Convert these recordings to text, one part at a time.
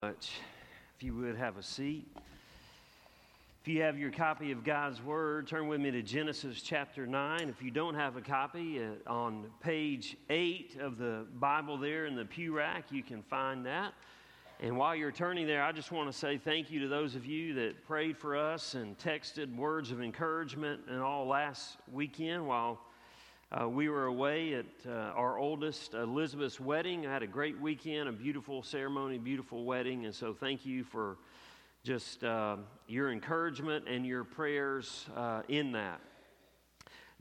much. If you would have a seat. If you have your copy of God's Word, turn with me to Genesis chapter 9. If you don't have a copy, uh, on page 8 of the Bible there in the pew rack, you can find that. And while you're turning there, I just want to say thank you to those of you that prayed for us and texted words of encouragement and all last weekend while uh, we were away at uh, our oldest, Elizabeth's wedding. I had a great weekend, a beautiful ceremony, beautiful wedding. And so, thank you for just uh, your encouragement and your prayers uh, in that.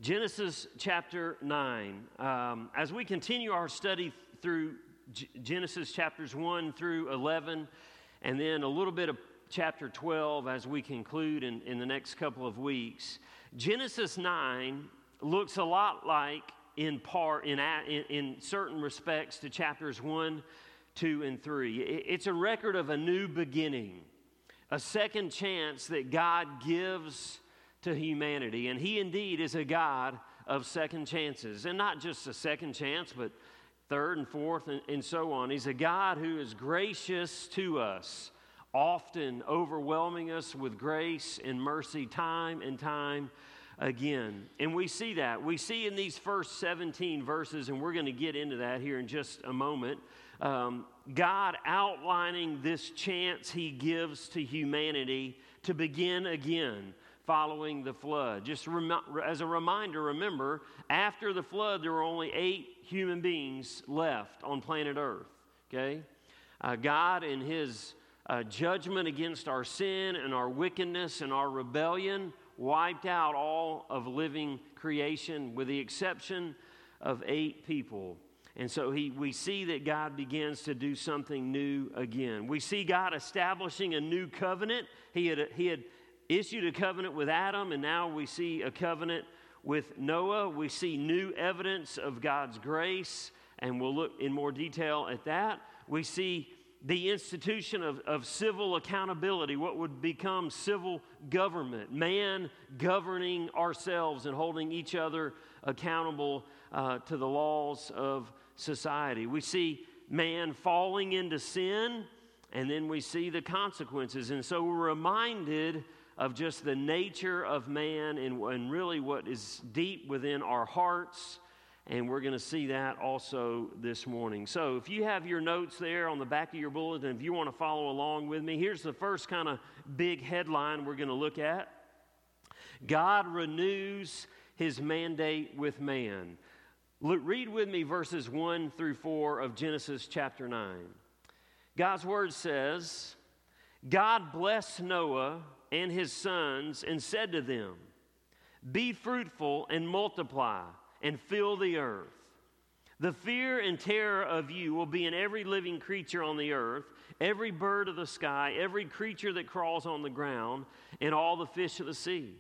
Genesis chapter 9. Um, as we continue our study through G- Genesis chapters 1 through 11, and then a little bit of chapter 12 as we conclude in, in the next couple of weeks, Genesis 9 looks a lot like, in part, in, in, in certain respects, to chapters 1, 2, and 3. It's a record of a new beginning, a second chance that God gives to humanity. And He indeed is a God of second chances. And not just a second chance, but third and fourth and, and so on. He's a God who is gracious to us, often overwhelming us with grace and mercy time and time again. And we see that. We see in these first 17 verses, and we're going to get into that here in just a moment, um, God outlining this chance he gives to humanity to begin again following the flood. Just rem- as a reminder, remember, after the flood, there were only eight human beings left on planet Earth, okay? Uh, God, in his uh, judgment against our sin and our wickedness and our rebellion, wiped out all of living creation with the exception of eight people. And so he, we see that God begins to do something new again. We see God establishing a new covenant. He had, he had issued a covenant with Adam, and now we see a covenant with Noah. We see new evidence of God's grace, and we'll look in more detail at that. We see the institution of, of civil accountability, what would become civil government, man governing ourselves and holding each other accountable uh, to the laws of society. We see man falling into sin, and then we see the consequences. And so we're reminded of just the nature of man and, and really what is deep within our hearts and we're going to see that also this morning. So, if you have your notes there on the back of your bulletin, and if you want to follow along with me, here's the first kind of big headline we're going to look at God renews his mandate with man. Look, read with me verses 1 through 4 of Genesis chapter 9. God's word says, God blessed Noah and his sons and said to them, Be fruitful and multiply and fill the earth. The fear and terror of you will be in every living creature on the earth, every bird of the sky, every creature that crawls on the ground, and all the fish of the sea.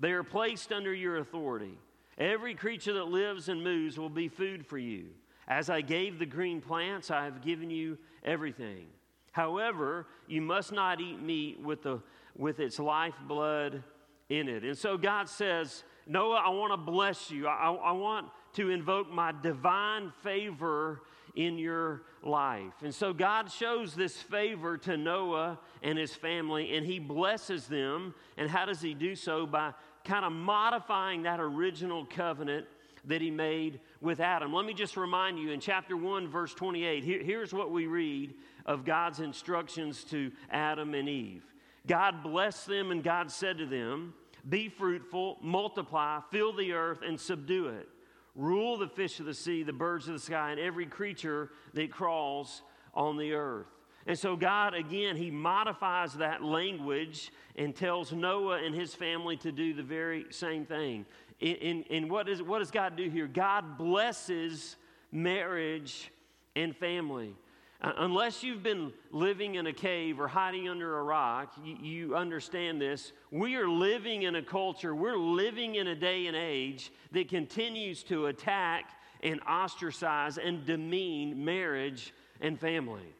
They are placed under your authority. Every creature that lives and moves will be food for you. As I gave the green plants, I have given you everything. However, you must not eat meat with, the, with its lifeblood in it. And so God says, Noah, I want to bless you. I, I want to invoke my divine favor in your life. And so God shows this favor to Noah and his family, and he blesses them. And how does he do so? By kind of modifying that original covenant that he made with Adam. Let me just remind you in chapter 1, verse 28, here, here's what we read of God's instructions to Adam and Eve. God blessed them, and God said to them, be fruitful, multiply, fill the earth, and subdue it. Rule the fish of the sea, the birds of the sky, and every creature that crawls on the earth. And so, God, again, He modifies that language and tells Noah and his family to do the very same thing. And what, is, what does God do here? God blesses marriage and family. Uh, unless you've been living in a cave or hiding under a rock, you, you, understand this. We are living in a culture, we're living in a day and age that continues to attack and ostracize and demean marriage and family.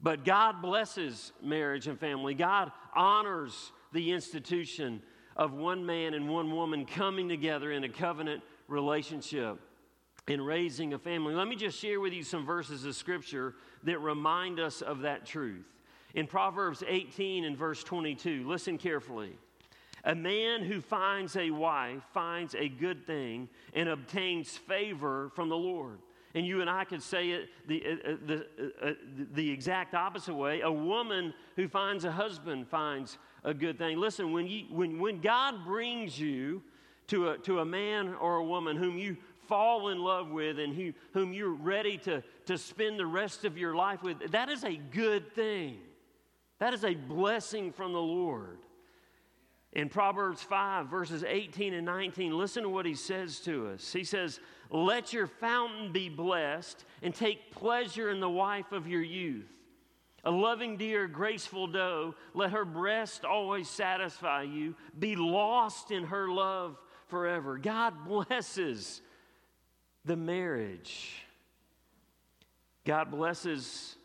But God blesses marriage and family, God honors the institution of one man and one woman coming together in a covenant relationship. In raising a family. Let me just share with you some verses of scripture that remind us of that truth. In Proverbs 18 and verse 22, listen carefully. A man who finds a wife finds a good thing and obtains favor from the Lord. And you and I could say it the, uh, uh the, uh, uh, the exact opposite way. A woman who finds a husband finds a good thing. Listen, when, you, when, when God brings you to a, to a man or a woman whom you fall in love with and who, whom you're ready to, to spend the rest of your life with, that is a good thing. That is a blessing from the Lord. In Proverbs 5, verses 18 and 19, listen to what he says to us. He says, Let your fountain be blessed and take pleasure in the wife of your youth. A loving deer, graceful doe, let her breast always satisfy you. Be lost in her love forever. God blesses the marriage. God blesses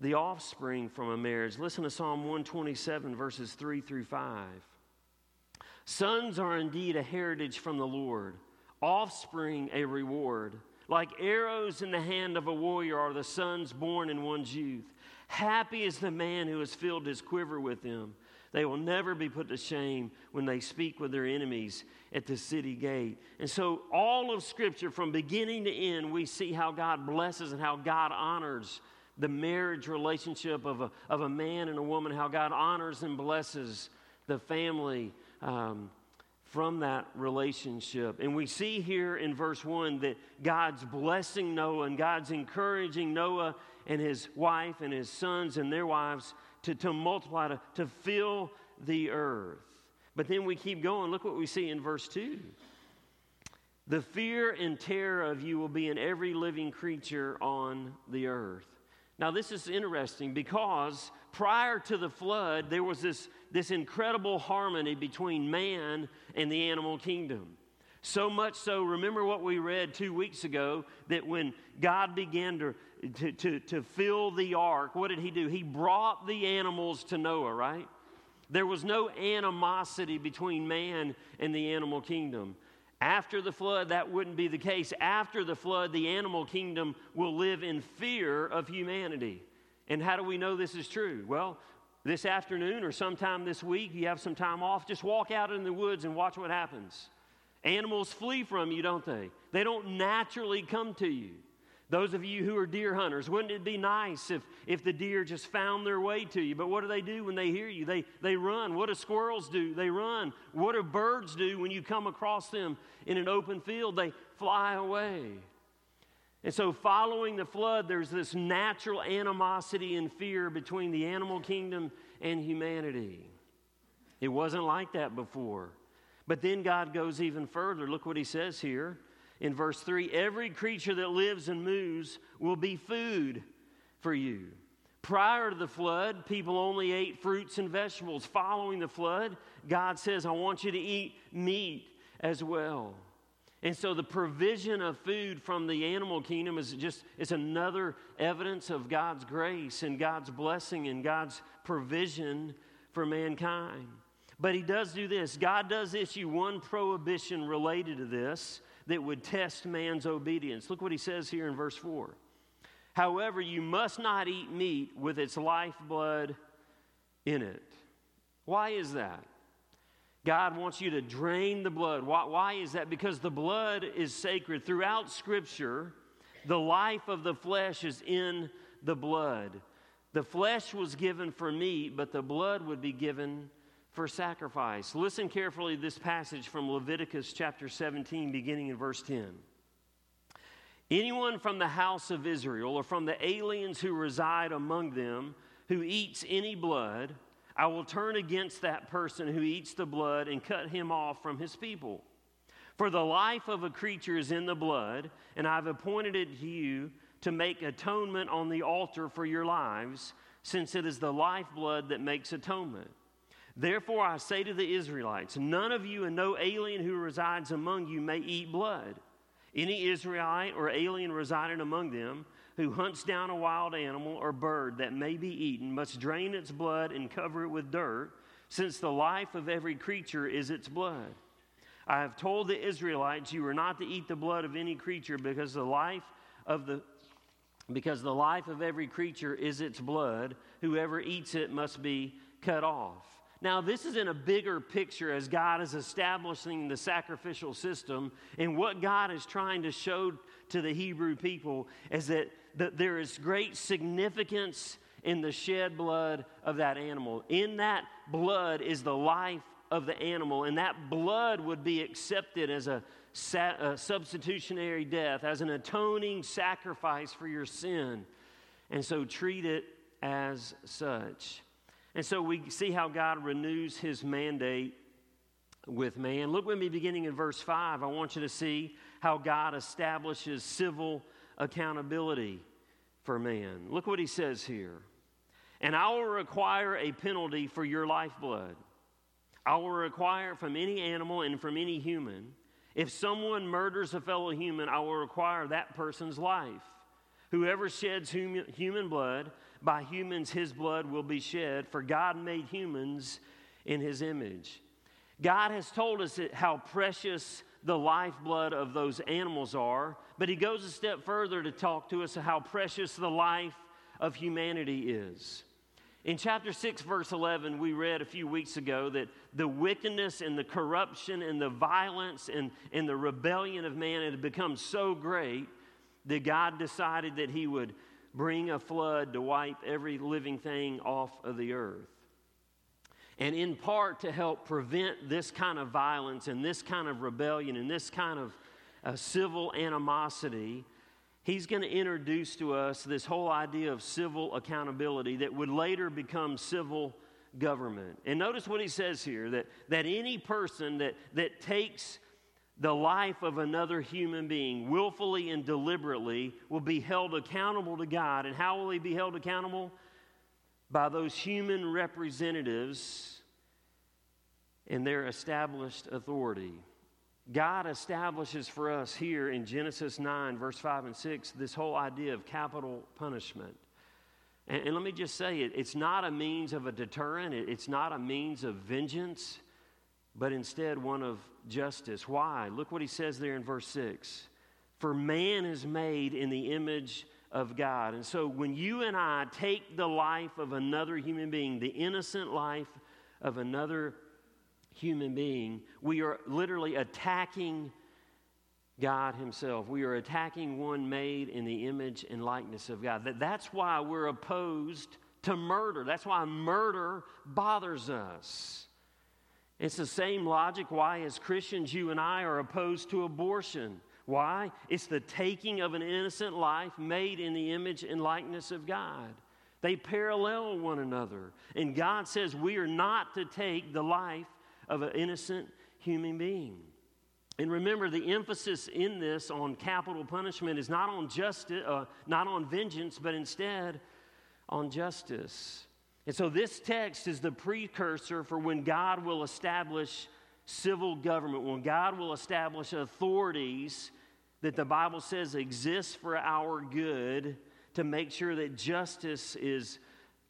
the offspring from a marriage. Listen to Psalm 127, verses 3 through 5. Sons are indeed a heritage from the Lord, offspring a reward. Like arrows in the hand of a warrior are the sons born in one's youth. Happy is the man who has filled his quiver with them. They will never be put to shame when they speak with their enemies at the city gate. And so, all of Scripture, from beginning to end, we see how God blesses and how God honors the marriage relationship of a, of a man and a woman, how God honors and blesses the family um, from that relationship. And we see here in verse 1 that God's blessing Noah and God's encouraging Noah and his wife and his sons and their wives to, to multiply, to, to fill the earth. But then we keep going. Look what we see in verse 2. The fear and terror of you will be in every living creature on the earth. Now, this is interesting because prior to the flood, there was this, this incredible harmony between man and the animal kingdom. So much so, remember what we read two weeks ago that when God began to, to, to, to fill the ark, what did he do? He brought the animals to Noah, right? There was no animosity between man and the animal kingdom. After the flood, that wouldn't be the case. After the flood, the animal kingdom will live in fear of humanity. And how do we know this is true? Well, this afternoon or sometime this week, you have some time off, just walk out in the woods and watch what happens. Animals flee from you, don't they? They don't naturally come to you. Those of you who are deer hunters, wouldn't it be nice if, if the deer just found their way to you? But what do they do when they hear you? They, they run. What do squirrels do? They run. What do birds do when you come across them in an open field? They fly away. And so, following the flood, there's this natural animosity and fear between the animal kingdom and humanity. It wasn't like that before. But then God goes even further. Look what he says here in verse 3 every creature that lives and moves will be food for you. Prior to the flood, people only ate fruits and vegetables. Following the flood, God says, I want you to eat meat as well. And so the provision of food from the animal kingdom is just it's another evidence of God's grace and God's blessing and God's provision for mankind. But he does do this. God does issue one prohibition related to this, that would test man's obedience. Look what he says here in verse 4. However, you must not eat meat with its lifeblood in it. Why is that? God wants you to drain the blood. Why, why, is that? Because the blood is sacred. Throughout Scripture, the life of the flesh is in the blood. The flesh was given for meat, but the blood would be given for sacrifice. Listen carefully to this passage from Leviticus chapter 17, beginning in verse 10. Anyone from the house of Israel or from the aliens who reside among them who eats any blood, I will turn against that person who eats the blood and cut him off from his people. For the life of a creature is in the blood, and I've appointed it to you to make atonement on the altar for your lives, since it is the lifeblood that makes atonement. Therefore, I say to the Israelites, none of you and no alien who resides among you may eat blood. Any Israelite or alien residing among them who hunts down a wild animal or bird that may be eaten must drain its blood and cover it with dirt, since the life of every creature is its blood. I have told the Israelites, You are not to eat the blood of any creature because the life of the because the life of every creature is its blood. Whoever eats it must be cut off. Now, this is in a bigger picture as God is establishing the sacrificial system. And what God is trying to show to the Hebrew people is that, that there is great significance in the shed blood of that animal. In that blood is the life of the animal, and that blood would be accepted as a, a substitutionary death, as an atoning sacrifice for your sin. And so treat it as such. And so we see how God renews his mandate with man. Look with me beginning in verse 5. I want you to see how God establishes civil accountability for man. Look what he says here. And I will require a penalty for your lifeblood. I will require from any animal and from any human. If someone murders a fellow human, I will require that person's life. Whoever sheds human blood, by humans his blood will be shed, for God made humans in his image. God has told us how precious the lifeblood of those animals are, but he goes a step further to talk to us how precious the life of humanity is. In chapter 6, verse 11, we read a few weeks ago that the wickedness and the corruption and the violence and, and the rebellion of man had become so great that God decided that He would bring a flood to wipe every living thing off of the earth. And in part to help prevent this kind of violence and this kind of rebellion and this kind of uh, civil animosity, he's going to introduce to us this whole idea of civil accountability that would later become civil government. And notice what he says here that, that any person that, that takes the life of another human being willfully and deliberately will be held accountable to God. And how will he be held accountable? By those human representatives and their established authority. God establishes for us here in Genesis 9, verse 5 and 6, this whole idea of capital punishment. And, and let me just say it, it's not a means of a deterrent, it, it's not a means of vengeance but instead one of justice. Why? Look what he says there in verse 6. For man is made in the image of God. And so when you and I take the life of another human being, the innocent life of another human being, we are literally attacking God Himself. We are attacking one made in the image and likeness of God. That's why we're opposed to murder. That's why murder bothers us. It's the same logic why, as Christians, you and I are opposed to abortion. Why? It's the taking of an innocent life made in the image and likeness of God. They parallel one another. And God says we are not to take the life of an innocent human being. And remember, the emphasis in this on capital punishment is not on justice, uh, not on vengeance, but instead on justice. And so this text is the precursor for when God will establish civil government, when God will establish authorities that the Bible says exist for our good to make sure that justice is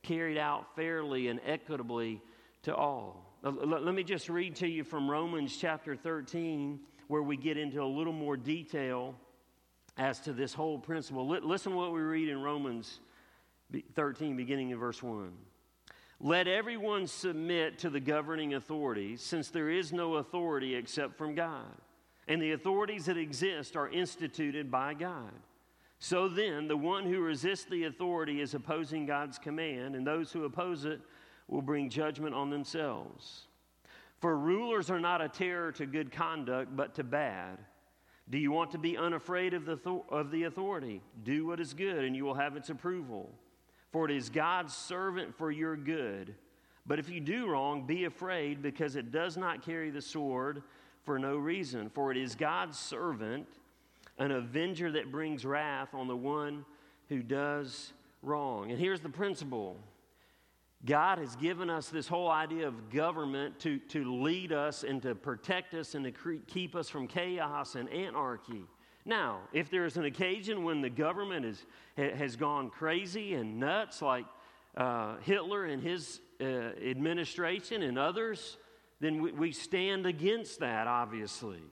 carried out fairly and equitably to all. Let me just read to you from Romans chapter 13, where we get into a little more detail as to this whole principle. Listen to what we read in Romans 13, beginning in verse 1. Let everyone submit to the governing authorities, since there is no authority except from God. And the authorities that exist are instituted by God. So then, the one who resists the authority is opposing God's command, and those who oppose it will bring judgment on themselves. For rulers are not a terror to good conduct, but to bad. Do you want to be unafraid of the, of the authority? Do what is good, and you will have its approval. For it is God's servant for your good. But if you do wrong, be afraid, because it does not carry the sword for no reason. For it is God's servant, an avenger that brings wrath on the one who does wrong. And here's the principle God has given us this whole idea of government to, to lead us and to protect us and to keep us from chaos and anarchy. Now, if there's an occasion when the government is, has gone crazy and nuts, like uh, Hitler and his uh, administration and others, then we, we stand against that, obviously.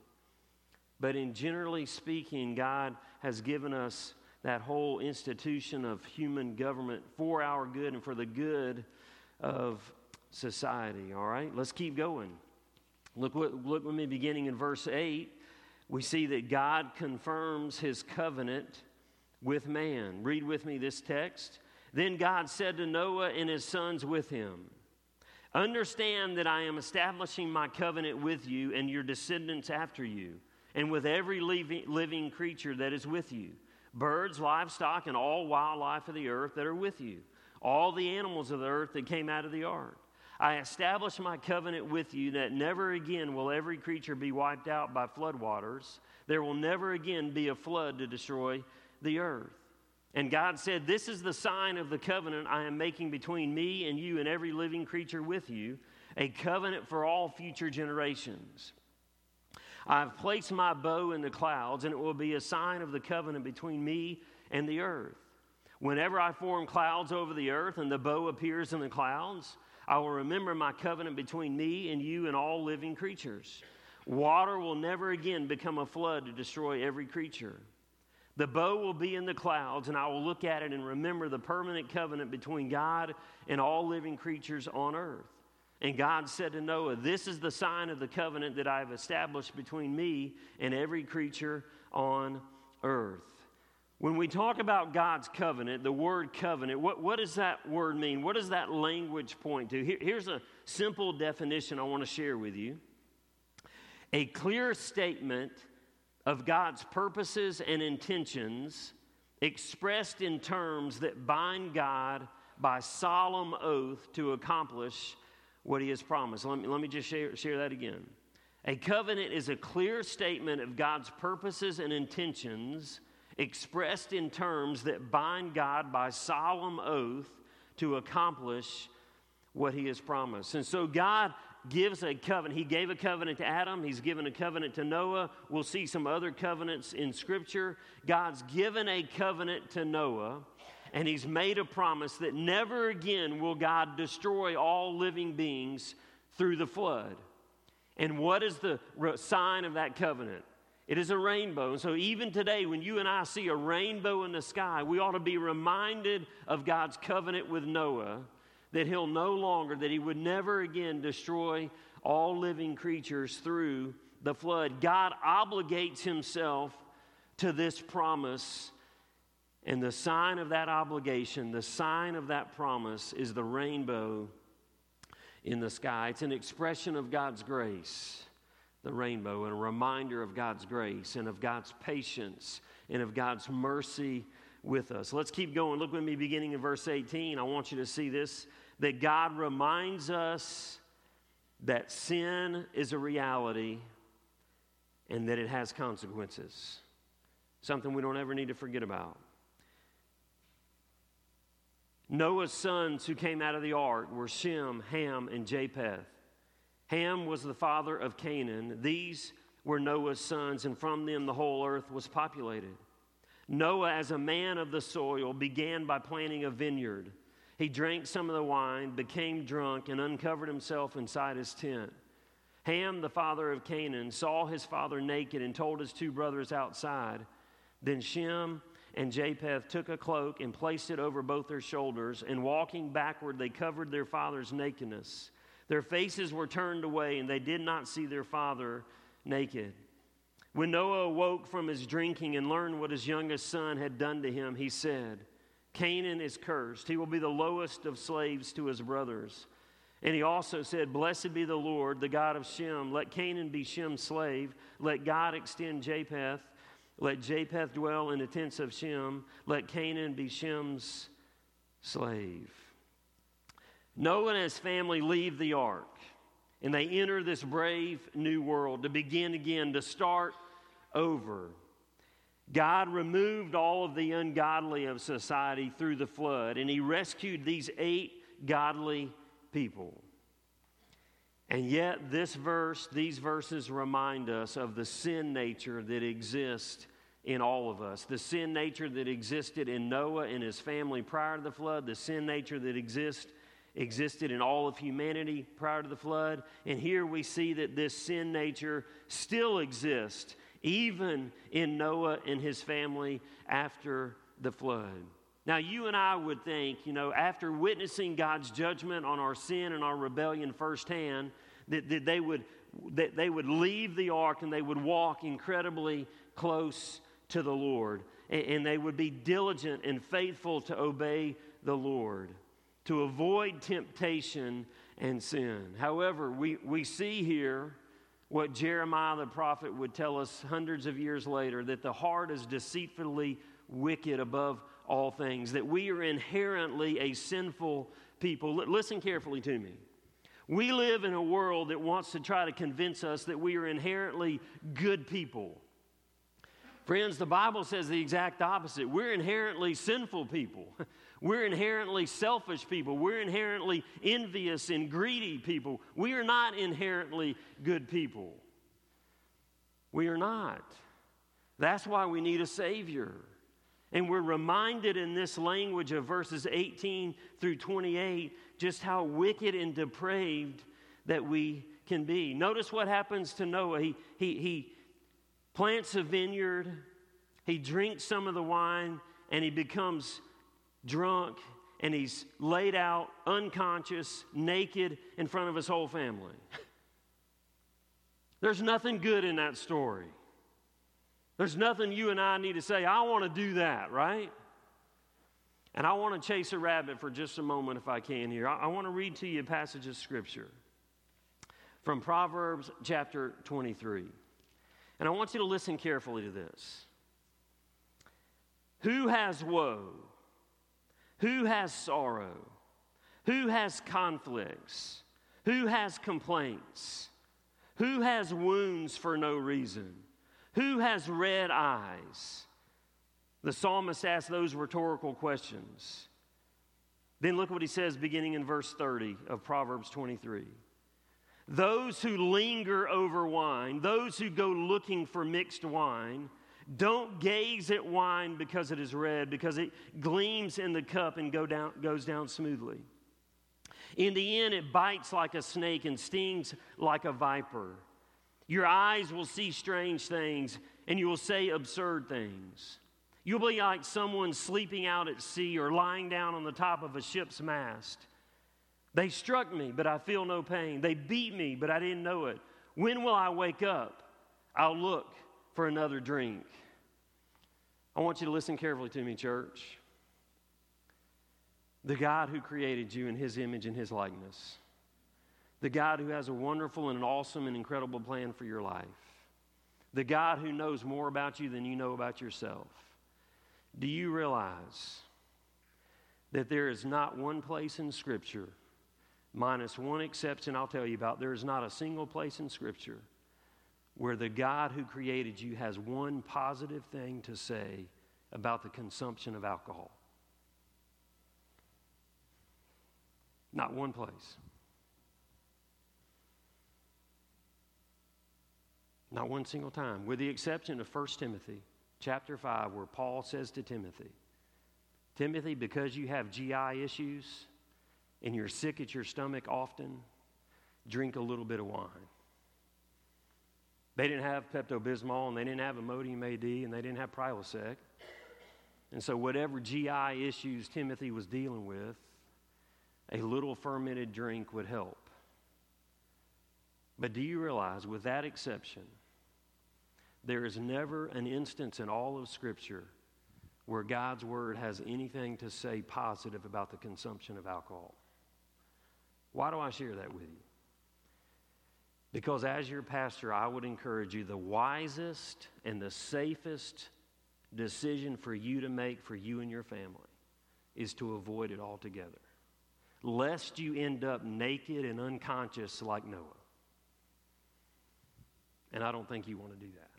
But in generally speaking, God has given us that whole institution of human government for our good and for the good of society. All right, let's keep going. Look, look with me beginning in verse 8. We see that God confirms his covenant with man. Read with me this text. Then God said to Noah and his sons with him, Understand that I am establishing my covenant with you and your descendants after you, and with every living creature that is with you birds, livestock, and all wildlife of the earth that are with you, all the animals of the earth that came out of the ark. I establish my covenant with you that never again will every creature be wiped out by floodwaters. There will never again be a flood to destroy the earth. And God said, This is the sign of the covenant I am making between me and you and every living creature with you, a covenant for all future generations. I've placed my bow in the clouds, and it will be a sign of the covenant between me and the earth. Whenever I form clouds over the earth and the bow appears in the clouds, I will remember my covenant between me and you and all living creatures. Water will never again become a flood to destroy every creature. The bow will be in the clouds, and I will look at it and remember the permanent covenant between God and all living creatures on earth. And God said to Noah, This is the sign of the covenant that I have established between me and every creature on earth. When we talk about God's covenant, the word covenant, what, what does that word mean? What does that language point to? Here, here's a simple definition I want to share with you a clear statement of God's purposes and intentions expressed in terms that bind God by solemn oath to accomplish what he has promised. Let me, let me just share, share that again. A covenant is a clear statement of God's purposes and intentions expressed in terms that bind God by solemn oath to accomplish what he has promised. And so God gives a covenant. He gave a covenant to Adam, he's given a covenant to Noah. We'll see some other covenants in Scripture. God's given a covenant to Noah and he's made a promise that never again will God destroy all living beings through the flood. And what is the sign of that covenant? It is a rainbow. And so, even today, when you and I see a rainbow in the sky, we ought to be reminded of God's covenant with Noah that he'll no longer, that he would never again destroy all living creatures through the flood. God obligates himself to this promise and the sign of that obligation, the sign of that promise, is the rainbow in the sky. It's an expression of God's grace, the rainbow, and a reminder of God's grace and of God's patience and of God's mercy with us. Let's keep going. Look with me beginning in verse 18. I want you to see this that God reminds us that sin is a reality and that it has consequences. Something we don't ever need to forget about. Noah's sons who came out of the ark were Shem, Ham, and Japheth. Ham was the father of Canaan. These were Noah's sons, and from them the whole earth was populated. Noah, as a man of the soil, began by planting a vineyard. He drank some of the wine, became drunk, and uncovered himself inside his tent. Ham, the father of Canaan, saw his father naked and told his two brothers outside. Then Shem and Japheth took a cloak and placed it over both their shoulders, and walking backward, they covered their father's nakedness. Their faces were turned away, and they did not see their father naked. When Noah awoke from his drinking and learned what his youngest son had done to him, he said, Canaan is cursed. He will be the lowest of slaves to his brothers. And he also said, Blessed be the Lord, the God of Shem. Let Canaan be Shem's slave. Let God extend Japheth let Japheth dwell in the tents of Shem. Let Canaan be Shem's slave. Noah and his family leave the ark and they enter this brave new world to begin again, to start over. God removed all of the ungodly of society through the flood, and He rescued these eight godly people. And yet, this verse, these verses remind us of the sin nature that exists in all of us. The sin nature that existed in Noah and his family prior to the flood, the sin nature that exists existed in all of humanity prior to the flood. And here we see that this sin nature still exists, even in Noah and his family after the flood. Now, you and I would think, you know, after witnessing God's judgment on our sin and our rebellion firsthand, that, that, they, would, that they would leave the ark and they would walk incredibly close to the Lord. And, and they would be diligent and faithful to obey the Lord, to avoid temptation and sin. However, we, we see here what Jeremiah the prophet would tell us hundreds of years later that the heart is deceitfully wicked above all things, that we are inherently a sinful people. L- listen carefully to me. We live in a world that wants to try to convince us that we are inherently good people. Friends, the Bible says the exact opposite. We're inherently sinful people. We're inherently selfish people. We're inherently envious and greedy people. We are not inherently good people. We are not. That's why we need a Savior. And we're reminded in this language of verses 18 through 28 just how wicked and depraved that we can be. Notice what happens to Noah. He, he, he plants a vineyard, he drinks some of the wine, and he becomes drunk, and he's laid out unconscious, naked in front of his whole family. There's nothing good in that story. There's nothing you and I need to say, I want to do that, right? And I want to chase a rabbit for just a moment if I can here. I, want to read to you a passage of scripture from Proverbs chapter 23. And I want you to listen carefully to this. Who has woe? Who has sorrow? Who has conflicts? Who has complaints? Who has wounds for no reason? Who has red eyes? The psalmist asks those rhetorical questions. Then look what he says beginning in verse 30 of Proverbs 23. Those who linger over wine, those who go looking for mixed wine, don't gaze at wine because it is red, because it gleams in the cup and go down, goes down smoothly. In the end, it bites like a snake and stings like a viper. Your eyes will see strange things, and you will say absurd things. You'll be like someone sleeping out at sea or lying down on the top of a ship's mast. They struck me, but I feel no pain. They beat me, but I didn't know it. When will I wake up? I'll look for another drink. I want you to listen carefully to me, church. The God who created you in his image and his likeness the God who has a wonderful and an awesome and incredible plan for your life, the God who knows more about you than you know about yourself. Do you realize that there is not one place in Scripture, minus one exception I'll tell you about, there is not a single place in Scripture where the God who created you has one positive thing to say about the consumption of alcohol? Not one place. Not one single time, with the exception of 1 Timothy chapter 5, where Paul says to Timothy, Timothy, because you have GI issues and you're sick at your stomach often, drink a little bit of wine. They didn't have Pepto Bismol and they didn't have Imodium AD and they didn't have Prilosec. And so, whatever GI issues Timothy was dealing with, a little fermented drink would help. But do you realize, with that exception, there is never an instance in all of Scripture where God's Word has anything to say positive about the consumption of alcohol. Why do I share that with you? Because as your pastor, I would encourage you the wisest and the safest decision for you to make for you and your family is to avoid it altogether, lest you end up naked and unconscious like Noah. And I don't think you want to do that.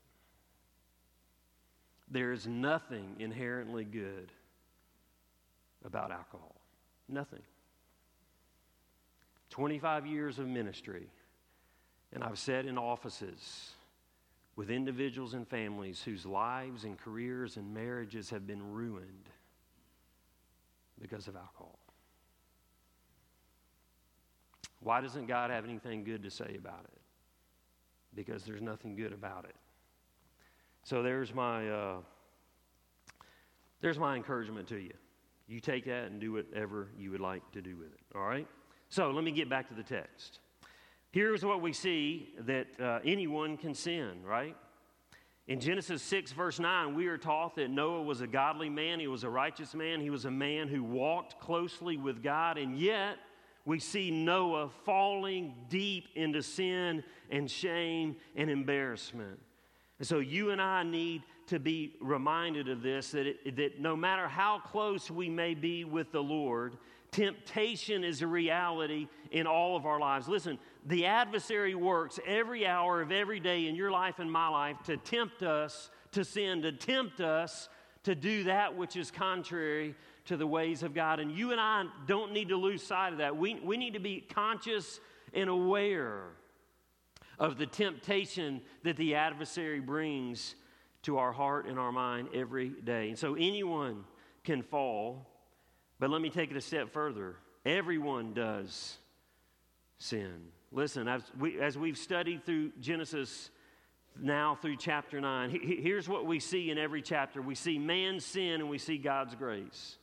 There is nothing inherently good about alcohol. Nothing. 25 years of ministry, and I've sat in offices with individuals and families whose lives and careers and marriages have been ruined because of alcohol. Why doesn't God have anything good to say about it? Because there's nothing good about it. So there's my, uh, there's my encouragement to you. You take that and do whatever you would like to do with it. All right? So let me get back to the text. Here's what we see that uh, anyone can sin, right? In Genesis 6, verse 9, we are taught that Noah was a godly man. He was a righteous man. He was a man who walked closely with God. And yet, we see Noah falling deep into sin and shame and embarrassment. And so, you and I need to be reminded of this that, it, that no matter how close we may be with the Lord, temptation is a reality in all of our lives. Listen, the adversary works every hour of every day in your life and my life to tempt us to sin, to tempt us to do that which is contrary to the ways of God. And you and I don't need to lose sight of that. We, we need to be conscious and aware of the temptation that the adversary brings to our heart and our mind every day. And so anyone can fall, but let me take it a step further. Everyone does sin. Listen, as, we, as we've studied through Genesis now through chapter 9, he, here's what we see in every chapter we see man's sin and we see God's grace.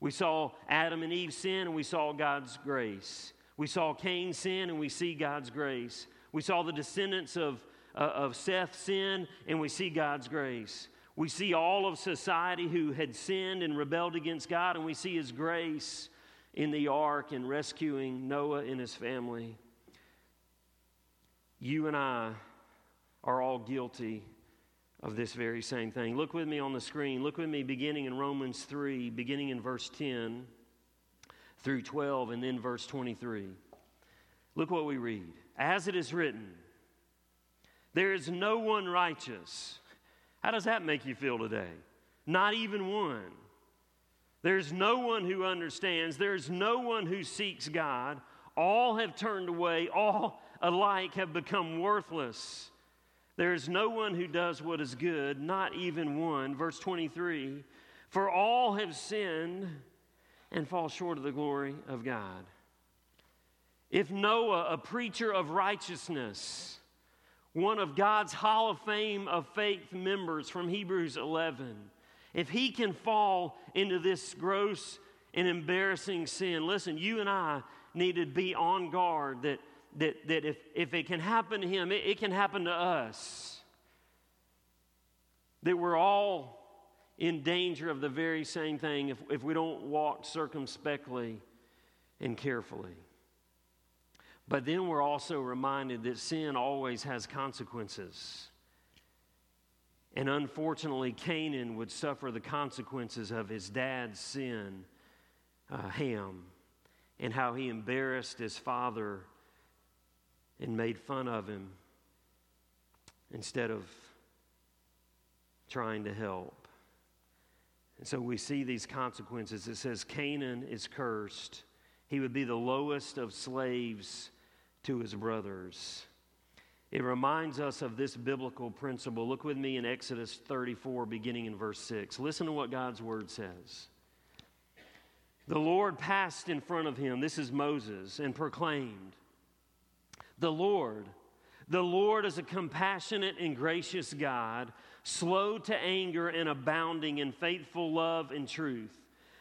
We saw Adam and Eve sin and we saw God's grace. We saw Cain sin and we see God's grace. We saw the descendants of, uh, of Seth sin and we see God's grace. We see all of society who had sinned and rebelled against God and we see his grace in the ark and rescuing Noah and his family. You and I are all guilty of this very same thing. Look with me on the screen. Look with me beginning in Romans 3, beginning in verse 10 through 12, and then verse 23. Look what we read. As it is written, there is no one righteous. How does that make you feel today? Not even one. There's no one who understands. There's no one who seeks God. All have turned away. All alike have become worthless. There is no one who does what is good, not even one. Verse 23 For all have sinned and fall short of the glory of God. If Noah, a preacher of righteousness, one of God's Hall of Fame of faith members from Hebrews 11, if he can fall into this gross and embarrassing sin, listen, you and I need to be on guard that that, that if, if it can happen to him, it, it can happen to us. That we're all in danger of the very same thing if, if we don't walk circumspectly and carefully. But then we're also reminded that sin always has consequences. And unfortunately, Canaan would suffer the consequences of his dad's sin, uh, Ham, and how he embarrassed his father and made fun of him instead of trying to help. And so we see these consequences. It says Canaan is cursed. He would be the lowest of slaves to his brothers. It reminds us of this biblical principle. Look with me in Exodus 34, beginning in verse 6. Listen to what God's word says. The Lord passed in front of him, this is Moses, and proclaimed, the Lord. The Lord is a compassionate and gracious God, slow to anger and abounding in faithful love and truth,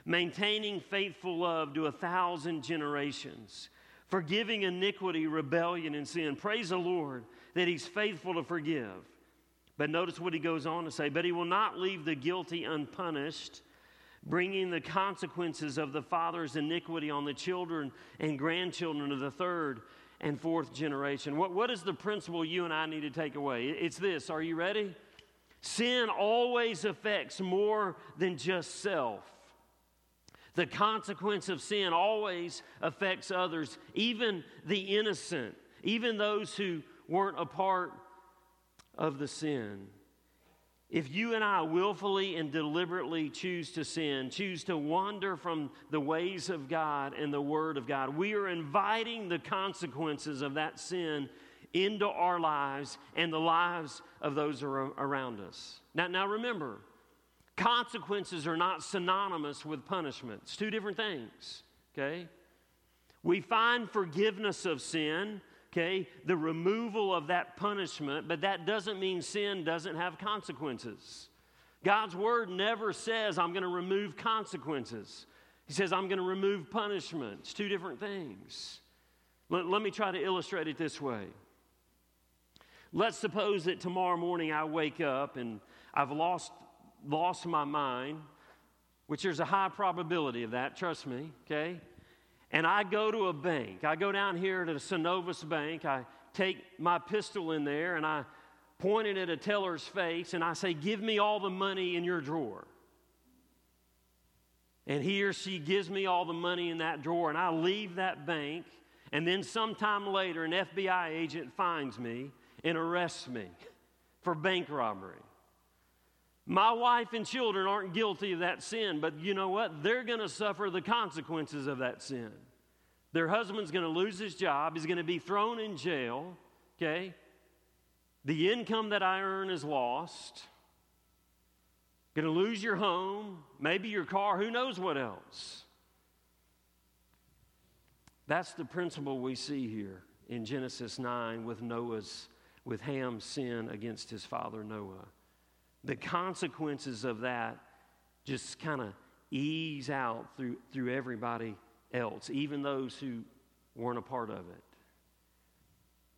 maintaining faithful love to a thousand generations, forgiving iniquity, rebellion, and sin. Praise the Lord that He's faithful to forgive. But notice what He goes on to say, but He will not leave the guilty unpunished bringing the consequences of the father's iniquity on the children and grandchildren of the third and fourth generation. What, what is the principle you and I need to take away? It's this. Are you ready? Sin always affects more than just self. The consequence of sin always affects others, even the innocent, even those who weren't a part of the sin. If you and I willfully and deliberately choose to sin, choose to wander from the ways of God and the Word of God, we are inviting the consequences of that sin into our lives and the lives of those around us. Now, now remember, consequences are not synonymous with punishment. It's two different things, okay? We find forgiveness of sin, okay, the removal of that punishment, but that doesn't mean sin doesn't have consequences. God's word never says, I'm going to remove consequences. He says, I'm going to remove punishment. It's two different things. Let, let me try to illustrate it this way. Let's suppose that tomorrow morning I wake up and I've lost, lost my mind, which there's a high probability of that, trust me, okay? And I go to a bank. I go down here to the Synovus Bank. I take my pistol in there and I point it at a teller's face and I say, Give me all the money in your drawer. And he or she gives me all the money in that drawer, and I leave that bank, and then sometime later, an FBI agent finds me and arrests me for bank robbery. My wife and children aren't guilty of that sin, but you know what? They're going to suffer the consequences of that sin. Their husband's going to lose his job, he's going to be thrown in jail, okay? The income that I earn is lost. Going to lose your home, maybe your car, who knows what else. That's the principle we see here in Genesis 9 with Noah's with Ham's sin against his father Noah. The consequences of that just kind of ease out through, through everybody else, even those who weren't a part of it.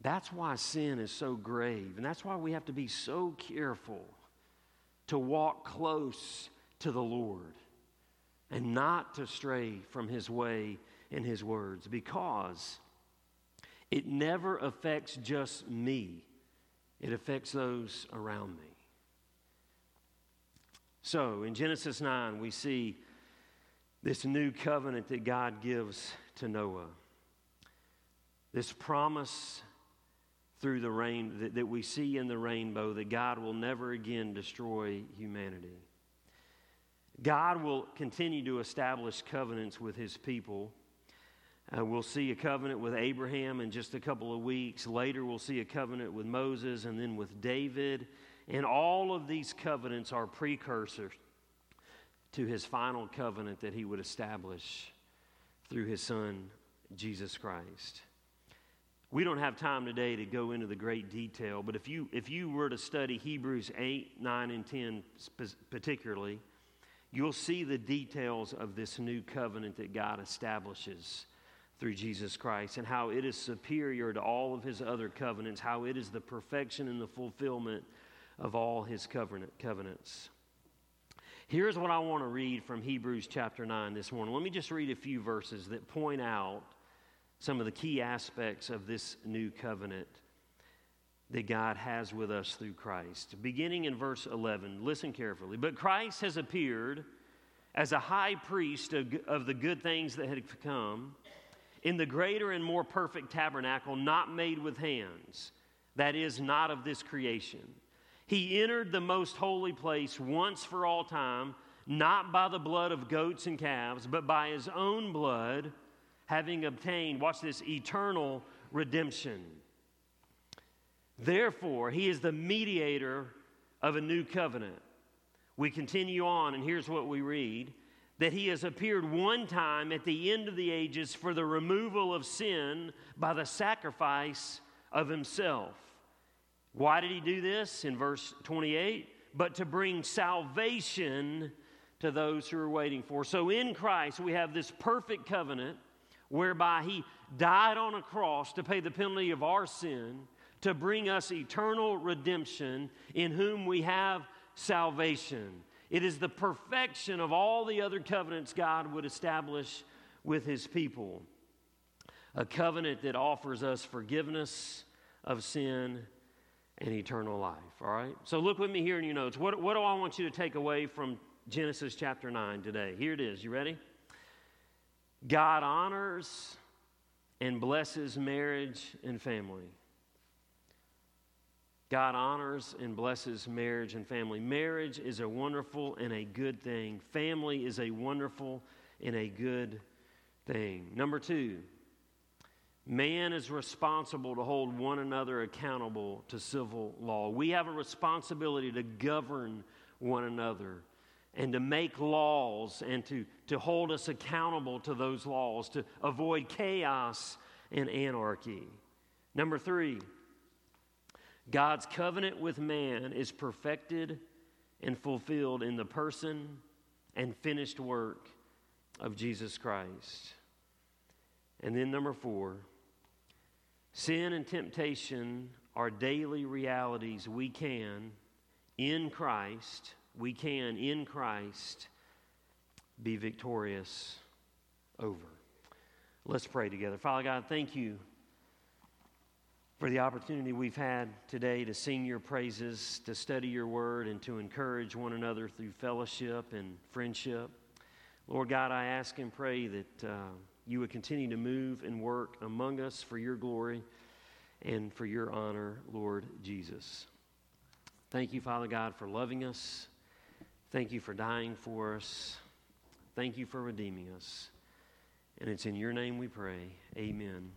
That's why sin is so grave, and that's why we have to be so careful to walk close to the Lord and not to stray from His way and His words because it never affects just me it affects those around me. So in Genesis 9, we see this new covenant that God gives to Noah. This promise through the rain that, that we see in the rainbow that God will never again destroy humanity. God will continue to establish covenants with his people uh, we'll see a covenant with Abraham in just a couple of weeks. Later, we'll see a covenant with Moses and then with David. And all of these covenants are precursors to his final covenant that he would establish through his son, Jesus Christ. We don't have time today to go into the great detail, but if you, if you were to study Hebrews 8, 9, and 10 particularly, you'll see the details of this new covenant that God establishes through Jesus Christ and how it is superior to all of his other covenants, how it is the perfection and the fulfillment of all his covenant, covenants. Here's what I want to read from Hebrews chapter 9 this morning. Let me just read a few verses that point out some of the key aspects of this new covenant that God has with us through Christ. Beginning in verse 11, listen carefully. But Christ has appeared as a high priest of, of the good things that had come in the greater and more perfect tabernacle, not made with hands, that is, not of this creation. He entered the most holy place once for all time, not by the blood of goats and calves, but by his own blood, having obtained, watch this, eternal redemption. Therefore, he is the mediator of a new covenant. We continue on, and here's what we read that he has appeared one time at the end of the ages for the removal of sin by the sacrifice of himself. Why did he do this? In verse 28 but to bring salvation to those who are waiting for. So in Christ, we have this perfect covenant whereby he died on a cross to pay the penalty of our sin, to bring us eternal redemption, in whom we have salvation. It is the perfection of all the other covenants God would establish with his people. A covenant that offers us forgiveness of sin and eternal life. All right? So look with me here in your notes. What, what do I want you to take away from Genesis chapter 9 today? Here it is. You ready? God honors and blesses marriage and family. God honors and blesses marriage and family. Marriage is a wonderful and a good thing. Family is a wonderful and a good thing. Number two, man is responsible to hold one another accountable to civil law. We have a responsibility to govern one another and to make laws and to, to hold us accountable to those laws, to avoid chaos and anarchy. Number three, God's covenant with man is perfected and fulfilled in the person and finished work of Jesus Christ. And then, number four, sin and temptation are daily realities we can, in Christ, we can, in Christ, be victorious over. Let's pray together. Father God, thank you for the opportunity we've had today to sing your praises, to study your word, and to encourage one another through fellowship and friendship. Lord God, I ask and pray that uh, you would continue to move and work among us for your glory and for your honor, Lord Jesus. Thank you, Father God, for loving us. Thank you for dying for us. Thank you for redeeming us. And it's in your name we pray. Amen.